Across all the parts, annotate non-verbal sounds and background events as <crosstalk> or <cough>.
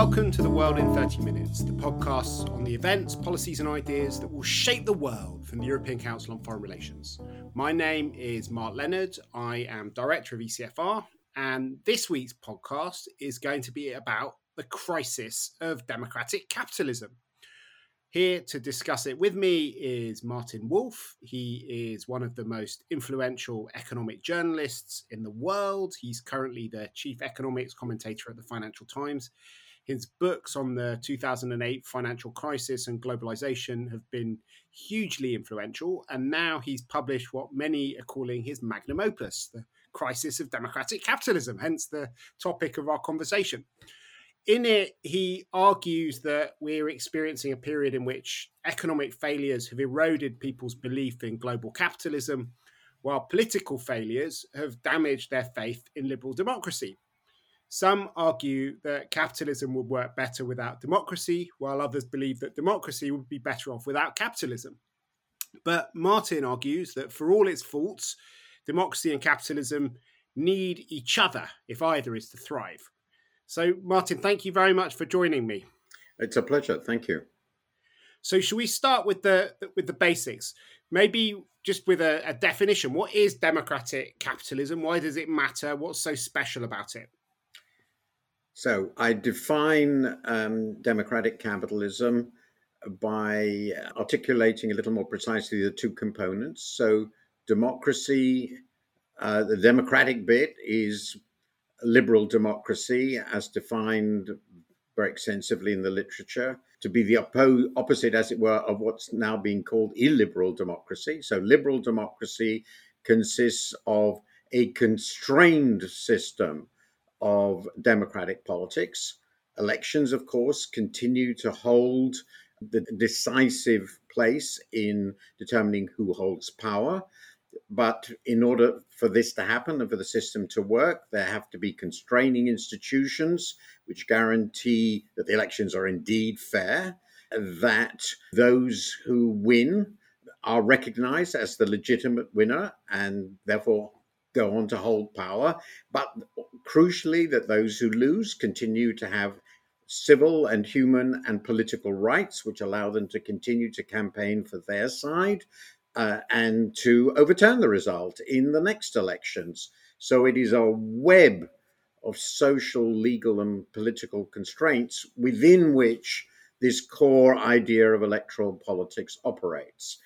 welcome to The World in 30 Minutes, the podcast on the events, policies, and ideas that will shape the world from the European Council on Foreign Relations. My name is Mark Leonard. I am Director of ECFR, and this week's podcast is going to be about the crisis of democratic capitalism. Here to discuss it with me is Martin Wolf. He is one of the most influential economic journalists in the world. He's currently the chief economics commentator at the Financial Times. His books on the 2008 financial crisis and globalization have been hugely influential, and now he's published what many are calling his magnum opus, The Crisis of Democratic Capitalism, hence the topic of our conversation in it, he argues that we're experiencing a period in which economic failures have eroded people's belief in global capitalism, while political failures have damaged their faith in liberal democracy. Some argue that capitalism would work better without democracy, while others believe that democracy would be better off without capitalism. But Martin argues that for all its faults, democracy and capitalism need each other if either is to thrive. So, Martin, thank you very much for joining me. It's a pleasure. Thank you. So, should we start with the with the basics? Maybe just with a, a definition. What is democratic capitalism? Why does it matter? What's so special about it? So, I define um, democratic capitalism by articulating a little more precisely the two components. So, democracy, uh, the democratic bit is liberal democracy, as defined very extensively in the literature, to be the oppo- opposite, as it were, of what's now being called illiberal democracy. So, liberal democracy consists of a constrained system of democratic politics. Elections, of course, continue to hold the decisive place in determining who holds power. But in order for this to happen and for the system to work, there have to be constraining institutions which guarantee that the elections are indeed fair, that those who win are recognized as the legitimate winner and therefore go on to hold power. But crucially, that those who lose continue to have civil and human and political rights, which allow them to continue to campaign for their side uh, and to overturn the result in the next elections. So it is a web of social, legal, and political constraints within which this core idea of electoral politics operates.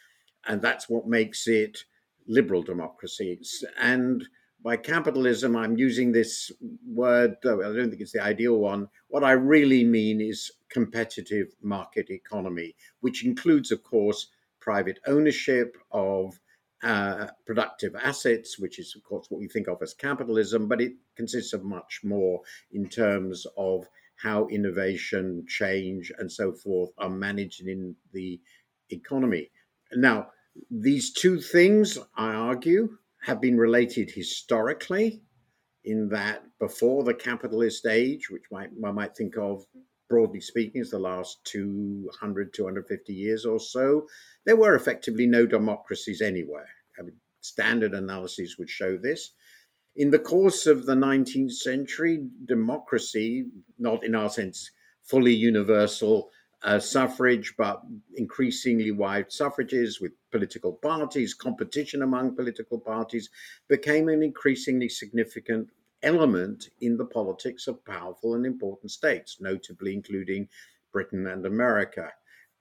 And that's what makes it liberal democracies. And by capitalism, I'm using this word, I don't think it's the ideal one. What I really mean is competitive market economy, which includes, of course, private ownership of uh, productive assets, which is, of course, what we think of as capitalism, but it consists of much more in terms of how innovation, change, and so forth are managed in the economy. Now, these two things, I argue, have been related historically, in that before the capitalist age, which might, one might think of broadly speaking, as the last 200, 250 years or so, there were effectively no democracies anywhere. I mean, standard analyses would show this. In the course of the 19th century, democracy, not in our sense fully universal uh, suffrage, but increasingly wide suffrages with political parties, competition among political parties, became an increasingly significant element in the politics of powerful and important states, notably including Britain and America.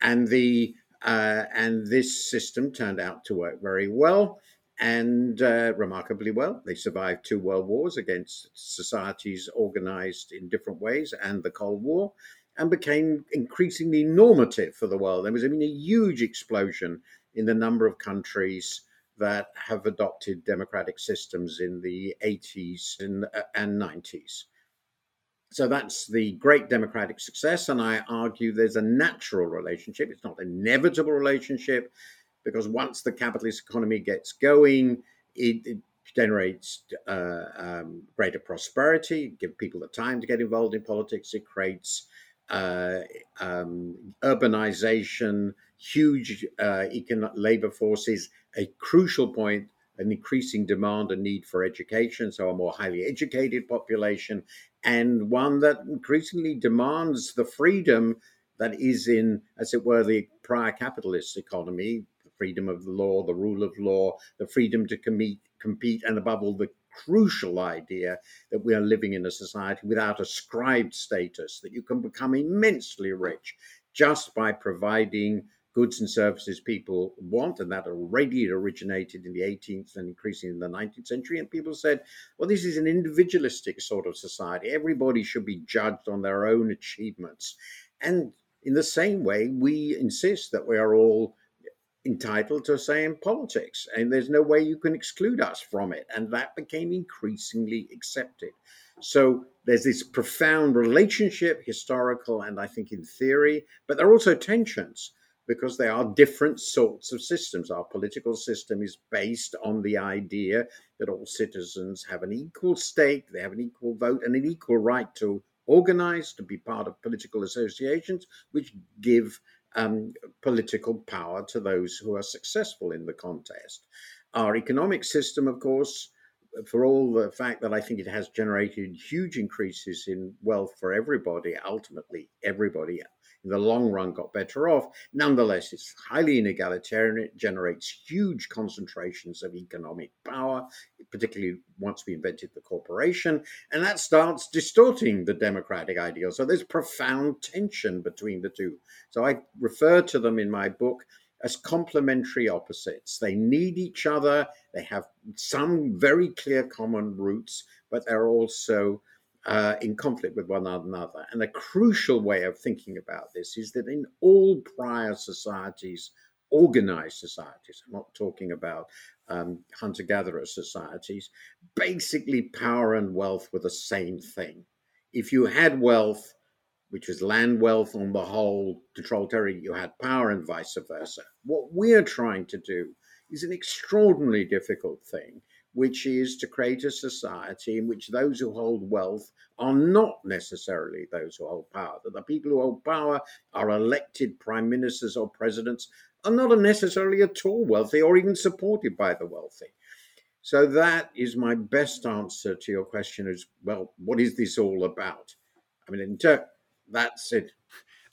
And the uh, and this system turned out to work very well and uh, remarkably well. They survived two world wars against societies organized in different ways and the Cold War and became increasingly normative for the world. There was I mean, a huge explosion in the number of countries that have adopted democratic systems in the 80s and, uh, and 90s. So that's the great democratic success. And I argue there's a natural relationship. It's not an inevitable relationship because once the capitalist economy gets going, it, it generates uh, um, greater prosperity, give people the time to get involved in politics. It creates uh, um, urbanization, huge uh, economic labor forces, a crucial point an increasing demand and need for education, so a more highly educated population, and one that increasingly demands the freedom that is in, as it were, the prior capitalist economy, the freedom of the law, the rule of law, the freedom to compete, compete, and above all, the crucial idea that we are living in a society without ascribed status, that you can become immensely rich just by providing goods and services people want, and that already originated in the 18th and increasingly in the 19th century. And people said, well, this is an individualistic sort of society. Everybody should be judged on their own achievements. And in the same way, we insist that we are all entitled to say in politics, and there's no way you can exclude us from it. And that became increasingly accepted. So there's this profound relationship, historical and I think in theory, but there are also tensions because they are different sorts of systems. Our political system is based on the idea that all citizens have an equal stake, they have an equal vote, and an equal right to organize, to be part of political associations, which give um, political power to those who are successful in the contest. Our economic system, of course, for all the fact that I think it has generated huge increases in wealth for everybody, ultimately, everybody in the long run got better off. Nonetheless, it's highly inegalitarian. It generates huge concentrations of economic power, particularly once we invented the corporation. And that starts distorting the democratic ideal. So there's profound tension between the two. So I refer to them in my book as complementary opposites. They need each other. They have some very clear common roots, but they're also uh, in conflict with one another. And a crucial way of thinking about this is that in all prior societies, organized societies, I'm not talking about um, hunter gatherer societies, basically power and wealth were the same thing. If you had wealth, which was land wealth on the whole, control territory, you had power and vice versa. What we're trying to do is an extraordinarily difficult thing which is to create a society in which those who hold wealth are not necessarily those who hold power. That the people who hold power are elected prime ministers or presidents are not necessarily at all wealthy or even supported by the wealthy. So that is my best answer to your question is well, what is this all about? I mean, in, ter- that's it.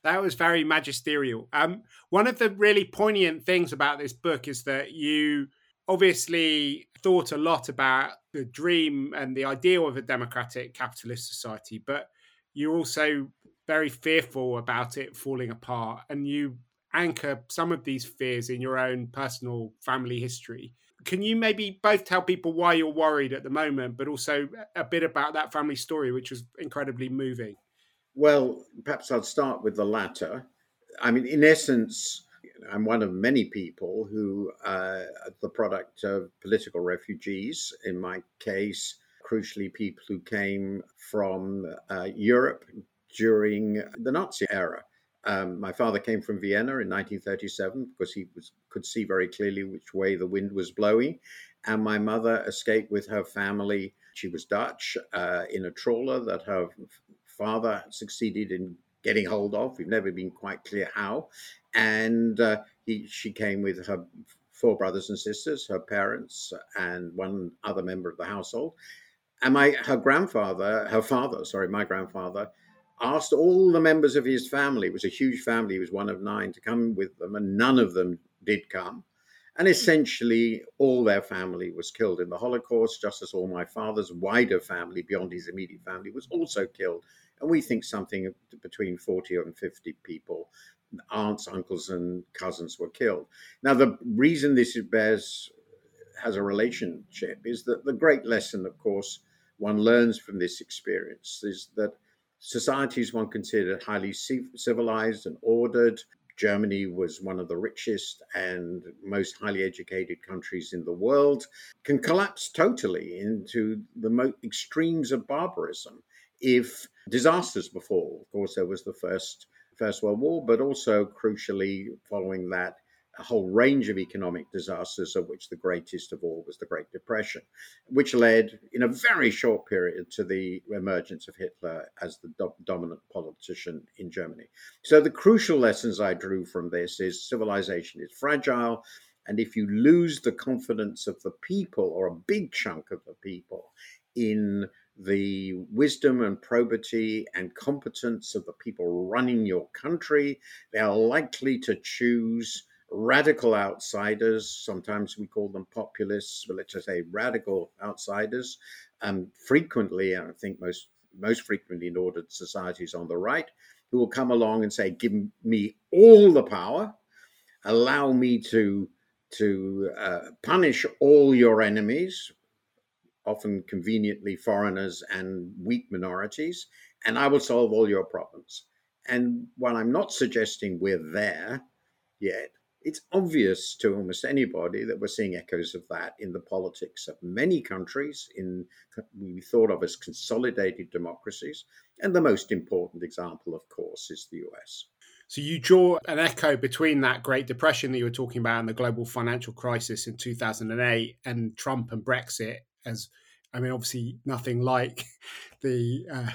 That was very magisterial. Um, one of the really poignant things about this book is that you obviously thought a lot about the dream and the ideal of a democratic capitalist society, but you're also very fearful about it falling apart. And you anchor some of these fears in your own personal family history. Can you maybe both tell people why you're worried at the moment, but also a bit about that family story, which was incredibly moving? Well, perhaps I'll start with the latter. I mean, in essence, I'm one of many people who uh, are the product of political refugees. In my case, crucially, people who came from uh, Europe during the Nazi era. Um, my father came from Vienna in 1937 because he was, could see very clearly which way the wind was blowing. And my mother escaped with her family. She was Dutch uh, in a trawler that her father succeeded in getting hold of. We've never been quite clear how and uh, he, she came with her four brothers and sisters, her parents, and one other member of the household. And my her grandfather, her father, sorry, my grandfather, asked all the members of his family. It was a huge family. He was one of nine to come with them, and none of them did come. And essentially, all their family was killed in the Holocaust, just as all my father's wider family, beyond his immediate family, was also killed. And we think something between 40 and 50 people aunts, uncles, and cousins were killed. Now, the reason this bears has a relationship is that the great lesson, of course, one learns from this experience is that societies one considered highly civilized and ordered. Germany was one of the richest and most highly educated countries in the world, can collapse totally into the extremes of barbarism if disasters befall. Of course, there was the first First World War, but also crucially following that a whole range of economic disasters, of which the greatest of all was the Great Depression, which led in a very short period to the emergence of Hitler as the do- dominant politician in Germany. So, the crucial lessons I drew from this is civilization is fragile. And if you lose the confidence of the people or a big chunk of the people in the wisdom and probity and competence of the people running your country, they are likely to choose radical outsiders. Sometimes we call them populists, but let's just say radical outsiders. Um, frequently, I think most most frequently in ordered societies on the right, who will come along and say, "Give me all the power, allow me to to uh, punish all your enemies, often conveniently foreigners and weak minorities, and I will solve all your problems." And while I'm not suggesting we're there yet, it's obvious to almost anybody that we're seeing echoes of that in the politics of many countries in we thought of as consolidated democracies and the most important example of course is the US so you draw an echo between that Great Depression that you were talking about and the global financial crisis in 2008 and Trump and Brexit as I mean obviously nothing like <laughs> the uh,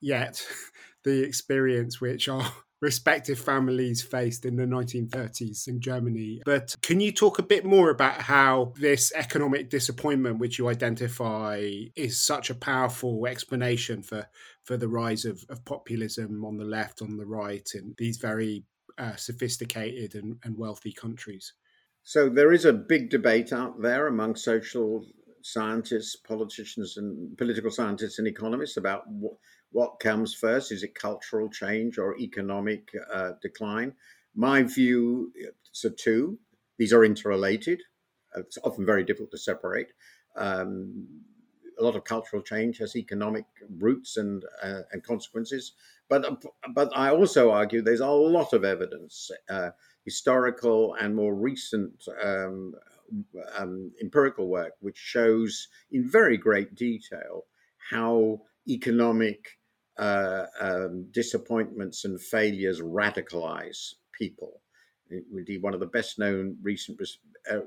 yet <laughs> the experience which our respective families faced in the 1930s in Germany. But can you talk a bit more about how this economic disappointment, which you identify, is such a powerful explanation for, for the rise of, of populism on the left, on the right, in these very uh, sophisticated and, and wealthy countries? So there is a big debate out there among social scientists, politicians, and political scientists and economists about what what comes first? Is it cultural change or economic uh, decline? My view is a two. These are interrelated. It's often very difficult to separate. Um, a lot of cultural change has economic roots and uh, and consequences. But but I also argue there's a lot of evidence, uh, historical and more recent um, um, empirical work, which shows in very great detail how economic uh, um, disappointments and failures radicalize people. Indeed, one of the best known recent uh,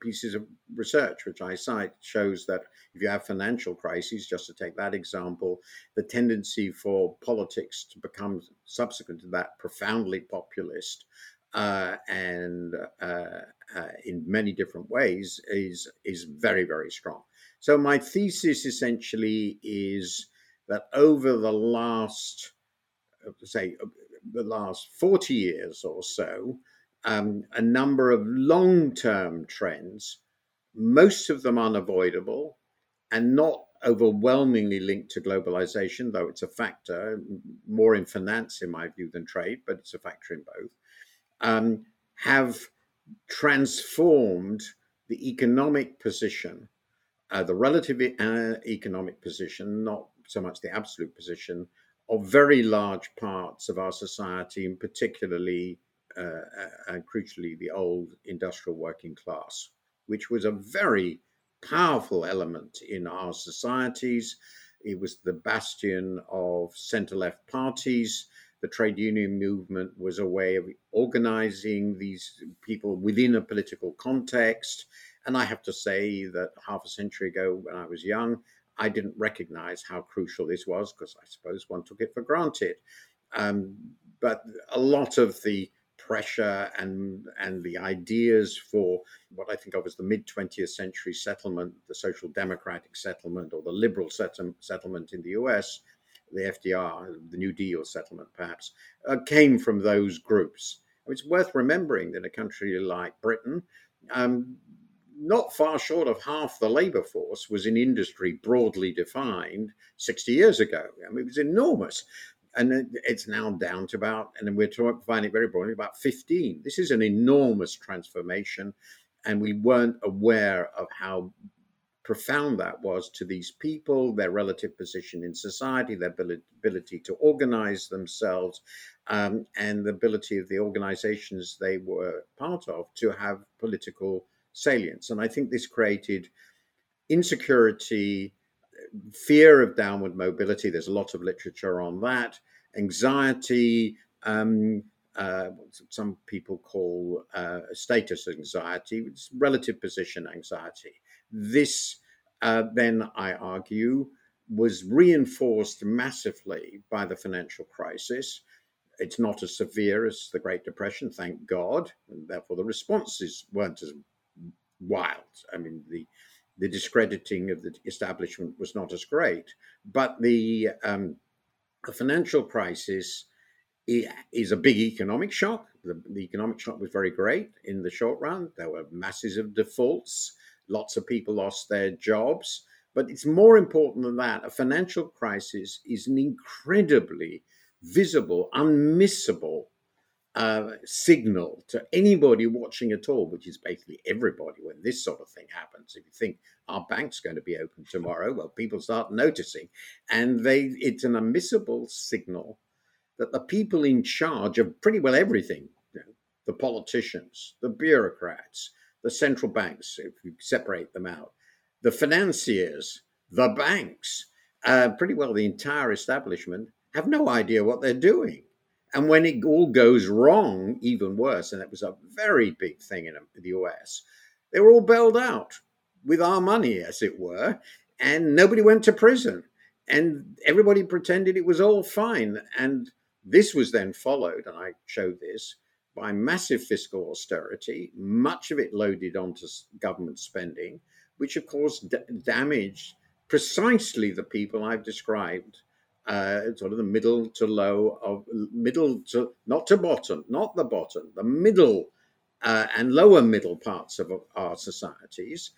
pieces of research, which I cite, shows that if you have financial crises, just to take that example, the tendency for politics to become subsequent to that profoundly populist uh, and uh, uh, in many different ways is is very very strong. So my thesis essentially is that over the last, uh, say, uh, the last 40 years or so, um, a number of long term trends, most of them unavoidable and not overwhelmingly linked to globalization, though it's a factor, more in finance, in my view, than trade, but it's a factor in both, um, have transformed the economic position, uh, the relative uh, economic position, not so much the absolute position of very large parts of our society, and particularly uh, uh, and crucially the old industrial working class, which was a very powerful element in our societies. It was the bastion of center left parties. The trade union movement was a way of organizing these people within a political context. And I have to say that half a century ago, when I was young, I didn't recognize how crucial this was because I suppose one took it for granted. Um, but a lot of the pressure and and the ideas for what I think of as the mid 20th century settlement, the social democratic settlement or the liberal settlement in the US, the FDR, the New Deal settlement perhaps, uh, came from those groups. It's worth remembering that a country like Britain, um, not far short of half the labor force was in industry broadly defined 60 years ago. I mean, it was enormous. And it's now down to about, and we're finding it very broadly, about 15. This is an enormous transformation. And we weren't aware of how profound that was to these people, their relative position in society, their ability to organize themselves, um, and the ability of the organizations they were part of to have political salience. And I think this created insecurity, fear of downward mobility. There's a lot of literature on that, anxiety. Um, uh, some people call uh, status anxiety, it's relative position anxiety. This, uh, then, I argue, was reinforced massively by the financial crisis. It's not as severe as the Great Depression, thank God, and therefore the responses weren't as wild. I mean, the the discrediting of the establishment was not as great, but the um, the financial crisis is a big economic shock. The, the, economic shock was very great in the short run. There were masses of defaults. Lots of people lost their jobs. But it's more important than that. A financial crisis is an incredibly visible, unmissable uh, signal to anybody watching at all, which is basically everybody when this sort of thing happens. If you think our bank's going to be open tomorrow, well, people start noticing, and they it's an unmissable signal that the people in charge of pretty well everything, you know, the politicians, the bureaucrats, the central banks, if you separate them out, the financiers, the banks, uh, pretty well the entire establishment have no idea what they're doing. And when it all goes wrong, even worse, and it was a very big thing in um, the US, they were all bailed out with our money, as it were, and nobody went to prison. And everybody pretended it was all fine. And this was then followed, and I showed this, by massive fiscal austerity, much of it loaded onto government spending, which of course d- damaged precisely the people I've described, uh, sort of the middle to low of middle to not to bottom, not the bottom, the middle uh, and lower middle parts of our societies.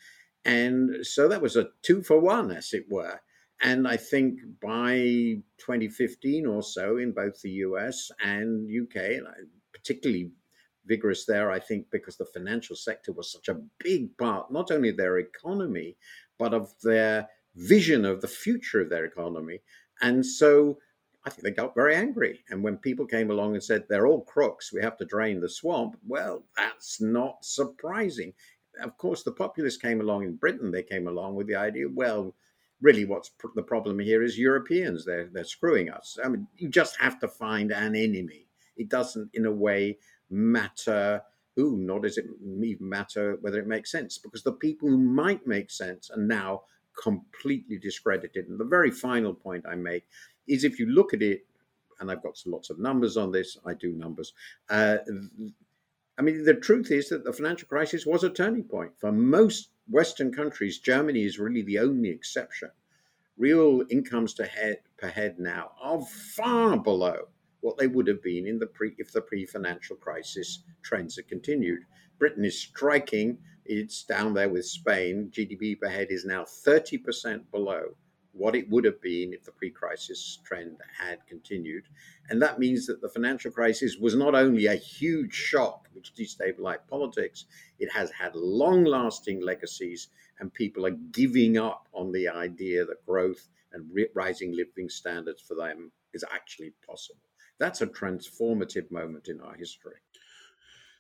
And so that was a two for one, as it were. And I think by 2015 or so, in both the US and UK, and particularly vigorous there, I think, because the financial sector was such a big part, not only of their economy, but of their vision of the future of their economy. And so I think they got very angry. And when people came along and said, they're all crooks, we have to drain the swamp, well, that's not surprising. Of course, the populists came along in Britain, they came along with the idea, well, really what's pr- the problem here is Europeans. They're, they're screwing us. I mean, you just have to find an enemy. It doesn't, in a way, matter who, nor does it even matter whether it makes sense, because the people who might make sense are now completely discredited. And the very final point I make is if you look at it, and I've got lots of numbers on this, I do numbers. Uh, I mean, the truth is that the financial crisis was a turning point for most Western countries. Germany is really the only exception. Real incomes head per head now are far below what they would have been in the pre if the pre-financial crisis trends had continued. Britain is striking; it's down there with Spain. GDP per head is now 30% below what it would have been if the pre-crisis trend had continued. And that means that the financial crisis was not only a huge shock which destabilized politics, it has had long-lasting legacies, and people are giving up on the idea that growth and rising living standards for them is actually possible. That's a transformative moment in our history.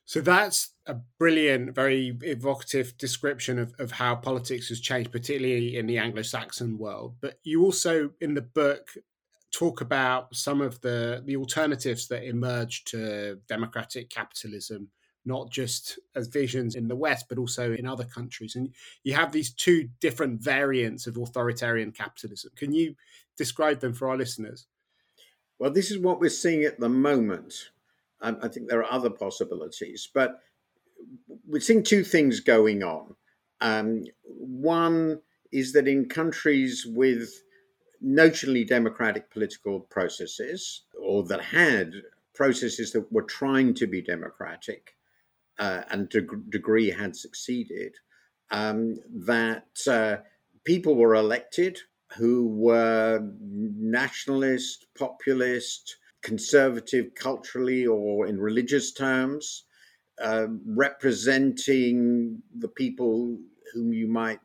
So that's a brilliant, very evocative description of, of how politics has changed, particularly in the Anglo Saxon world. But you also, in the book, talk about some of the, the alternatives that emerged to democratic capitalism, not just as visions in the West, but also in other countries. And you have these two different variants of authoritarian capitalism. Can you describe them for our listeners? Well, this is what we're seeing at the moment. Um, I think there are other possibilities, but we're seeing two things going on. Um, one is that in countries with notionally democratic political processes, or that had processes that were trying to be democratic uh, and to degree had succeeded, um, that uh, people were elected who were nationalist, populist, conservative culturally or in religious terms, uh, representing the people whom you might,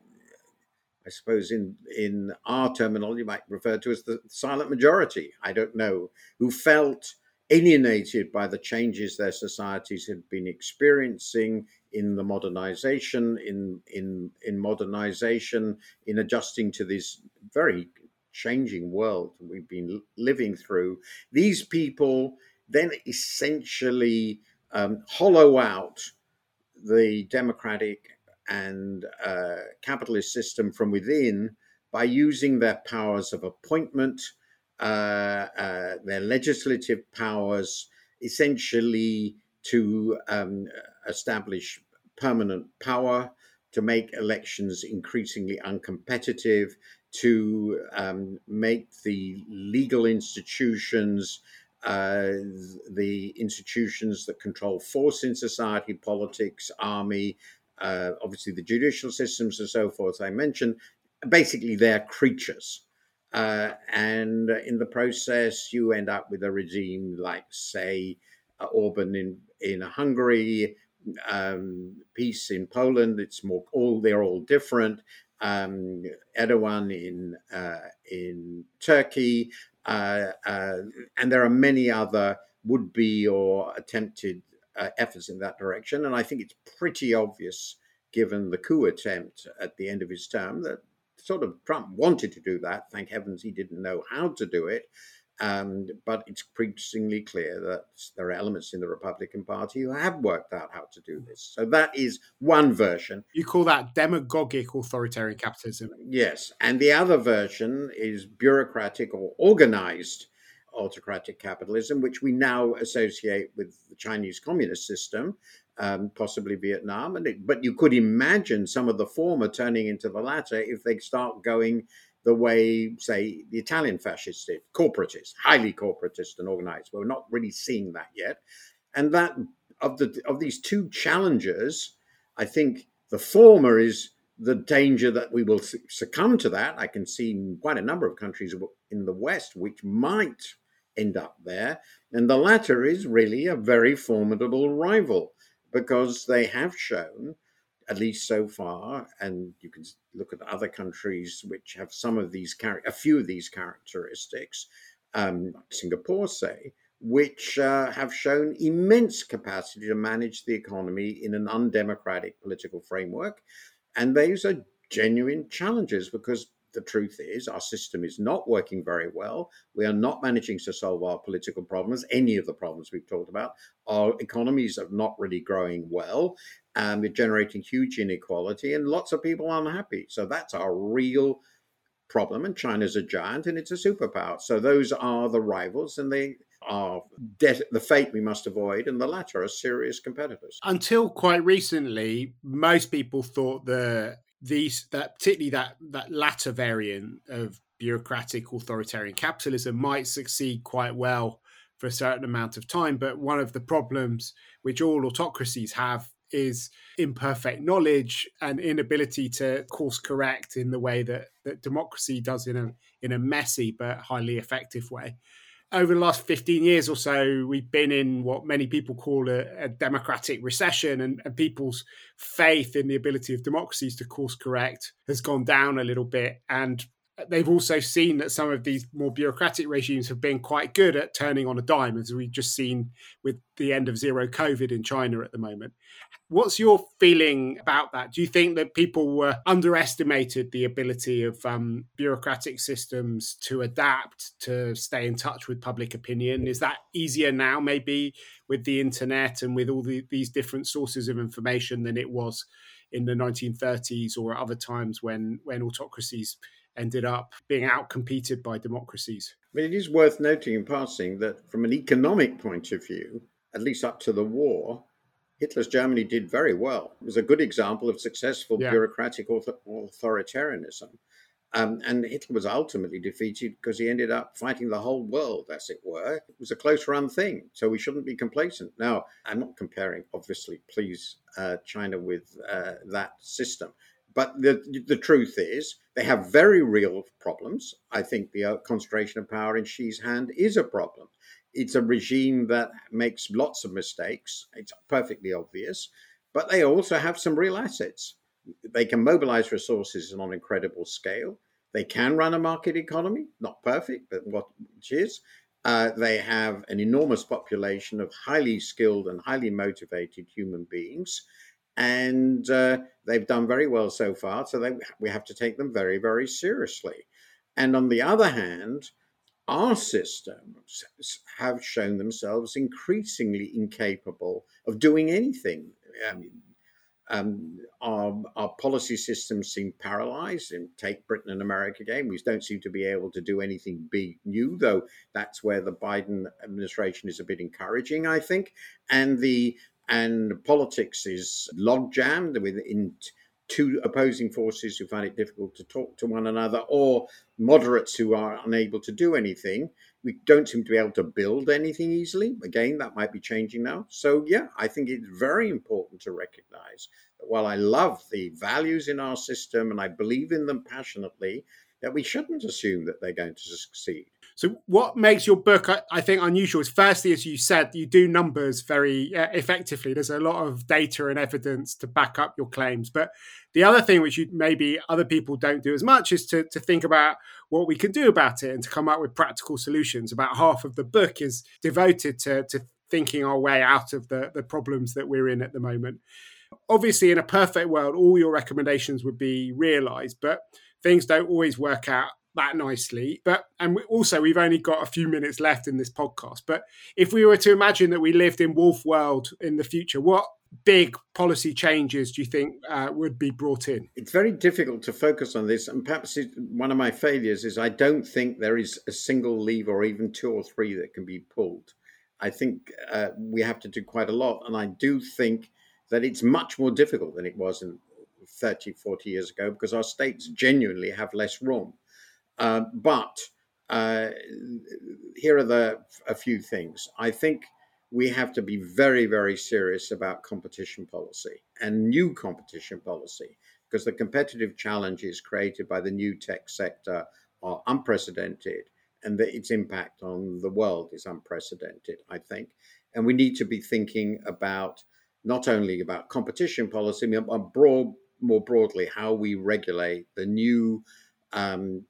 I suppose, in in our terminology, you might refer to as the silent majority. I don't know who felt alienated by the changes their societies had been experiencing in the modernization, in in in modernization, in adjusting to this very changing world we've been living through. These people then essentially um, hollow out the democratic and uh, capitalist system from within by using their powers of appointment, uh, uh, their legislative powers essentially to um, establish permanent power, to make elections increasingly uncompetitive, to um, make the legal institutions uh, the institutions that control force in society, politics, army, uh, obviously the judicial systems and so forth, I mentioned, basically they're creatures. Uh, and in the process, you end up with a regime like, say, uh, Orban in, in Hungary, um, in Poland. It's more all they're all different. Um, Erdogan in uh, in Turkey, uh, uh, and there are many other would be or attempted uh, efforts in that direction. And I think it's pretty obvious, given the coup attempt at the end of his term, that sort of Trump wanted to do that. Thank heavens he didn't know how to do it. Um, but it's increasingly clear that there are elements in the Republican Party who have worked out how to do this. So that is one version. You call that demagogic authoritarian capitalism? Yes. And the other version is bureaucratic or organized autocratic capitalism, which we now associate with the Chinese communist system, um, possibly Vietnam. And it, but you could imagine some of the former turning into the latter if they start going the way, say, the Italian fascists did, corporatist, highly corporatist and organized. We're not really seeing that yet. And that of the of these two challenges, I think the former is the danger that we will succumb to that. I can see quite a number of countries in the West which might end up there. And the latter is really a very formidable rival because they have shown at least so far, and you can look at other countries which have some of these, a few of these characteristics, um, Singapore, say, which uh, have shown immense capacity to manage the economy in an undemocratic political framework. And those are genuine challenges because the truth is our system is not working very well. We are not managing to solve our political problems, any of the problems we've talked about. Our economies are not really growing well. And we're generating huge inequality, and lots of people are unhappy. So that's our real problem. And China's a giant, and it's a superpower. So those are the rivals, and they are de- the fate we must avoid, and the latter are serious competitors. Until quite recently, most people thought the these that particularly that that latter variant of bureaucratic authoritarian capitalism might succeed quite well for a certain amount of time. But one of the problems which all autocracies have is imperfect knowledge and inability to course correct in the way that, that democracy does in a in a messy but highly effective way over the last 15 years or so, we've been in what many people call a, a democratic recession, and, and, people's faith in the ability of democracies to course correct has gone down a little bit. And they've also seen that some of these more bureaucratic regimes have been quite good at turning on a dime, as we've just seen with the end of zero COVID in China at the moment. What's your feeling about that? Do you think that people were underestimated the ability of um, bureaucratic systems to adapt, to stay in touch with public opinion? Is that easier now, maybe with the internet and with all the, these different sources of information than it was in the 1930s or at other times when when autocracies ended up being outcompeted by democracies? Mean, it is worth noting in passing that from an economic point of view, at least up to the war, Hitler's Germany did very well. It was a good example of successful yeah. bureaucratic author- authoritarianism. Um, and Hitler was ultimately defeated because he ended up fighting the whole world, as it were. It was a close run thing, so we shouldn't be complacent. Now, I'm not comparing, obviously, please, uh, China with uh, that system. But the, the truth is, they have very real problems. I think the uh, concentration of power in Xi's hand is a problem it's a regime that makes lots of mistakes. It's perfectly obvious, but they also have some real assets. They can mobilize resources on an incredible scale. They can run a market economy, not perfect, but what which is. Uh, they have an enormous population of highly skilled and highly motivated human beings, and uh, they've done very well so far. So they, we have to take them very, very seriously. And on the other hand, our systems have shown themselves increasingly incapable of doing anything. I mean, Um, our, our policy systems seem paralyzed. And take Britain and America again, we don't seem to be able to do anything big new, though that's where the Biden administration is a bit encouraging, I think. And the and politics is log jammed within two opposing forces who find it difficult to talk to one another, or moderates who are unable to do anything. We don't seem to be able to build anything easily. Again, that might be changing now. So, yeah, I think it's very important to recognize that while I love the values in our system and I believe in them passionately, that we shouldn't assume that they're going to succeed. So, what makes your book, I, think, unusual is firstly, as you said, you do numbers very uh, effectively. There's a lot of data and evidence to back up your claims. But the other thing, which you, maybe other people don't do as much, is to, to think about what we can do about it and to come up with practical solutions. About half of the book is devoted to, to thinking our way out of the, the problems that we're in at the moment. Obviously, in a perfect world, all your recommendations would be realized, but things don't always work out that nicely. But and we, also we've only got a few minutes left in this podcast. But if we were to imagine that we lived in Wolf World in the future, what big policy changes do you think uh, would be brought in? It's very difficult to focus on this, and perhaps one of my failures is I don't think there is a single lever or even two or three that can be pulled. I think uh, we have to do quite a lot, and I do think that it's much more difficult than it was in 30, 40 years ago because our states genuinely have less room. Uh, but uh, here are the a few things. I think we have to be very, very serious about competition policy and new competition policy because the competitive challenges created by the new tech sector are unprecedented and that its impact on the world is unprecedented, I think. And we need to be thinking about not only about competition policy, but broad, more broadly, how we regulate the new um,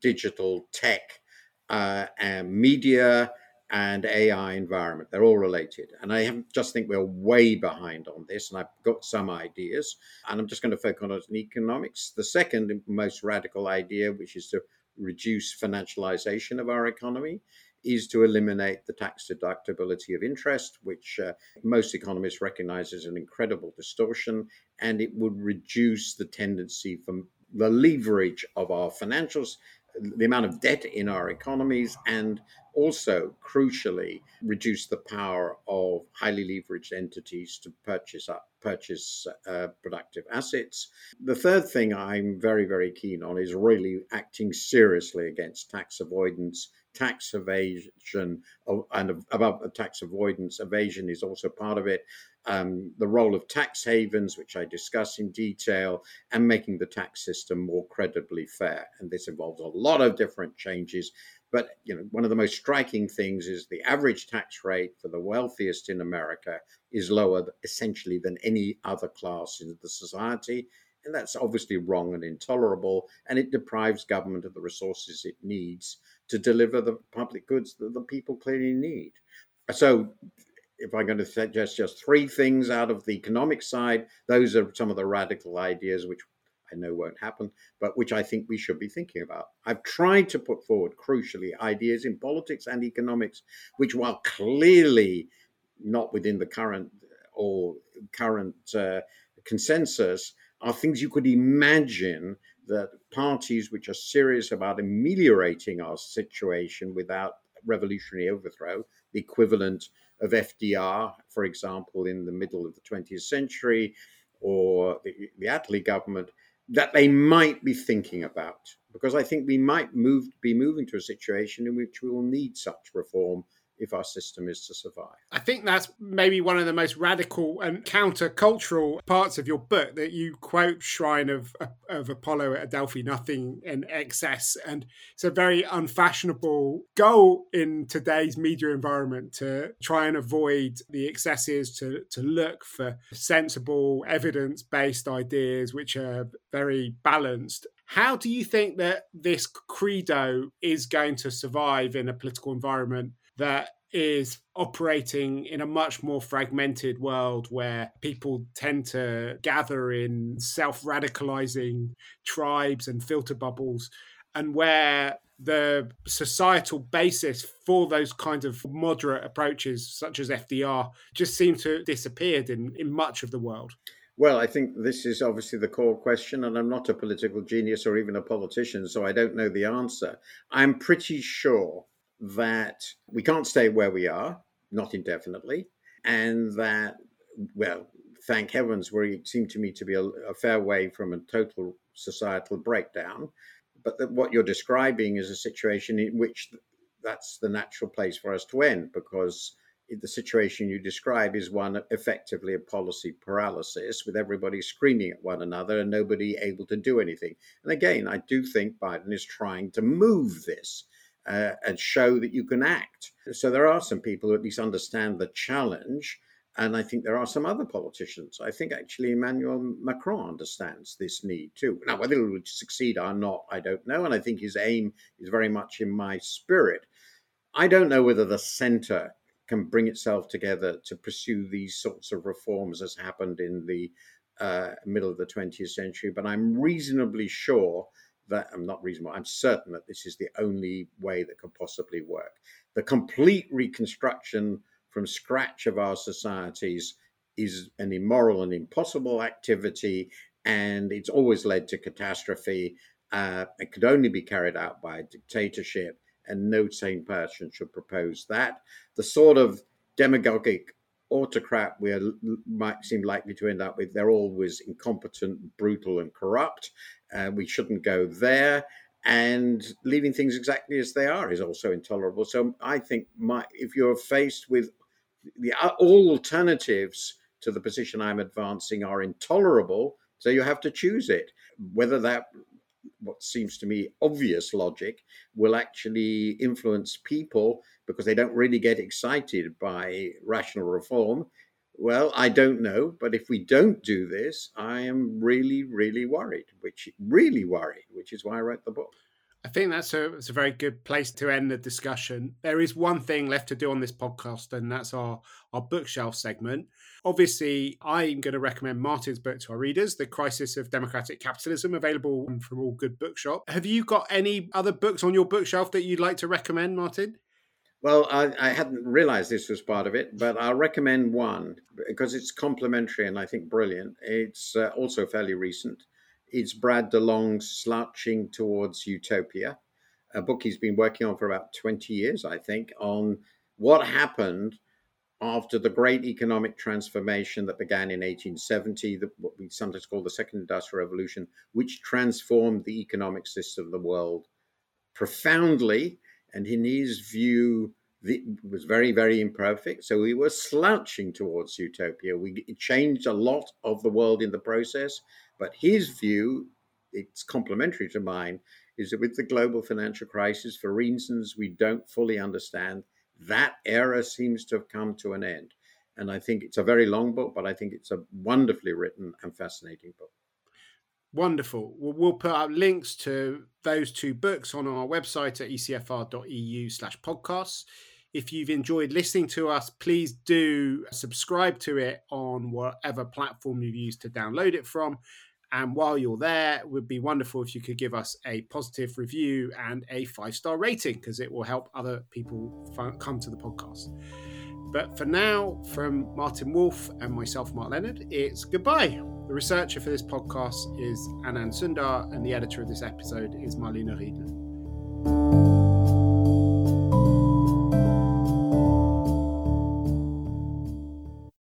digital tech uh, and media and AI environment. They're all related. And I just think we're way behind on this. And I've got some ideas. And I'm just going to focus on it in economics. The second most radical idea, which is to reduce financialization of our economy, is to eliminate the tax deductibility of interest, which uh, most economists recognize as an incredible distortion. And it would reduce the tendency for the leverage of our financials the amount of debt in our economies and also crucially reduce the power of highly leveraged entities to purchase up purchase uh, productive assets. The third thing i'm very very keen on is really acting seriously against tax avoidance. Tax evasion and above tax avoidance evasion is also part of it um, the role of tax havens, which I discuss in detail, and making the tax system more credibly fair. And this involves a lot of different changes. But you know, one of the most striking things is the average tax rate for the wealthiest in America is lower, essentially, than any other class in the society. And that's obviously wrong and intolerable, and it deprives government of the resources it needs to deliver the public goods that the people clearly need. So if I'm going to suggest just three things out of the economic side, those are some of the radical ideas which I know won't happen, but which I think we should be thinking about. I've tried to put forward, crucially, ideas in politics and economics, which, while clearly not within the current or current uh, consensus, are things you could imagine that parties which are serious about ameliorating our situation without revolutionary overthrow, the equivalent of FDR, for example, in the middle of the 20th century, or the, the Attlee government, that they might be thinking about. Because I think we might move, be moving to a situation in which we will need such reform if our system is to survive. I think that's maybe one of the most radical and countercultural parts of your book that you quote Shrine of of Apollo at Delphi, nothing in excess, and it's a very unfashionable goal in today's media environment to try and avoid the excesses, to to look for sensible, evidence based ideas which are very balanced. How do you think that this credo is going to survive in a political environment that is operating in a much more fragmented world where people tend to gather in self radicalizing tribes and filter bubbles, and where the societal basis for those kinds of moderate approaches, such as FDR, just seem to have disappeared in, in much of the world. Well, I think this is obviously the core question, and I'm not a political genius or even a politician, so I don't know the answer. I'm pretty sure that we can't stay where we are, not indefinitely, and that, well, thank heavens, we seem to me to be a, a fair way from a total societal breakdown. But that what you're describing is a situation in which that's the natural place for us to end because the situation you describe is one effectively a policy paralysis with everybody screaming at one another and nobody able to do anything. And again, I do think Biden is trying to move this uh, and show that you can act. So there are some people who at least understand the challenge. And I think there are some other politicians. I think actually Emmanuel Macron understands this need too. Now, whether he would succeed or not, I don't know. And I think his aim is very much in my spirit. I don't know whether the center can bring itself together to pursue these sorts of reforms as happened in the uh, middle of the 20th century. But I'm reasonably sure that I'm not reasonable, I'm certain that this is the only way that could possibly work. The complete reconstruction from scratch of our societies is an immoral and impossible activity, and it's always led to catastrophe. Uh, it could only be carried out by a dictatorship and no sane person should propose that. The sort of demagogic autocrat we are, might seem likely to end up with, they're always incompetent, brutal, and corrupt. Uh, we shouldn't go there. And leaving things exactly as they are is also intolerable. So I think my, if you're faced with the uh, all alternatives to the position I'm advancing are intolerable, so you have to choose it. Whether that what seems to me obvious logic will actually influence people because they don't really get excited by rational reform. Well, I don't know, but if we don't do this, I am really, really worried, which really worried, which is why I wrote the book. I think that's a, a very good place to end the discussion. There is one thing left to do on this podcast, and that's our, our bookshelf segment. Obviously, I'm going to recommend Martin's book to our readers, The Crisis of Democratic Capitalism, available from all good bookshop. Have you got any other books on your bookshelf that you'd like to recommend, Martin? Well, I, I, hadn't realized this was part of it, but I'll recommend one because it's complementary and I think brilliant. It's uh, also fairly recent. It's Brad DeLong's Slouching Towards Utopia, a book he's been working on for about 20 years, I think, on what happened after the great economic transformation that began in 1870, the, what we sometimes call the Second Industrial Revolution, which transformed the economic system of the world profoundly. And in his view, the, was very, very imperfect. So we were slouching towards utopia. We changed a lot of the world in the process. But his view, it's complementary to mine, is that with the global financial crisis, for reasons we don't fully understand, that era seems to have come to an end. And I think it's a very long book, but I think it's a wonderfully written and fascinating book. Wonderful. Well, we'll put up links to those two books on our website at ecfr.eu slash podcasts. If you've enjoyed listening to us, please do subscribe to it on whatever platform you've used to download it from. And while you're there, it would be wonderful if you could give us a positive review and a five star rating because it will help other people come to the podcast. But for now, from Martin Wolf and myself, Mark Leonard, it's goodbye. The researcher for this podcast is Anand Sundar, and the editor of this episode is Marlene Riedel.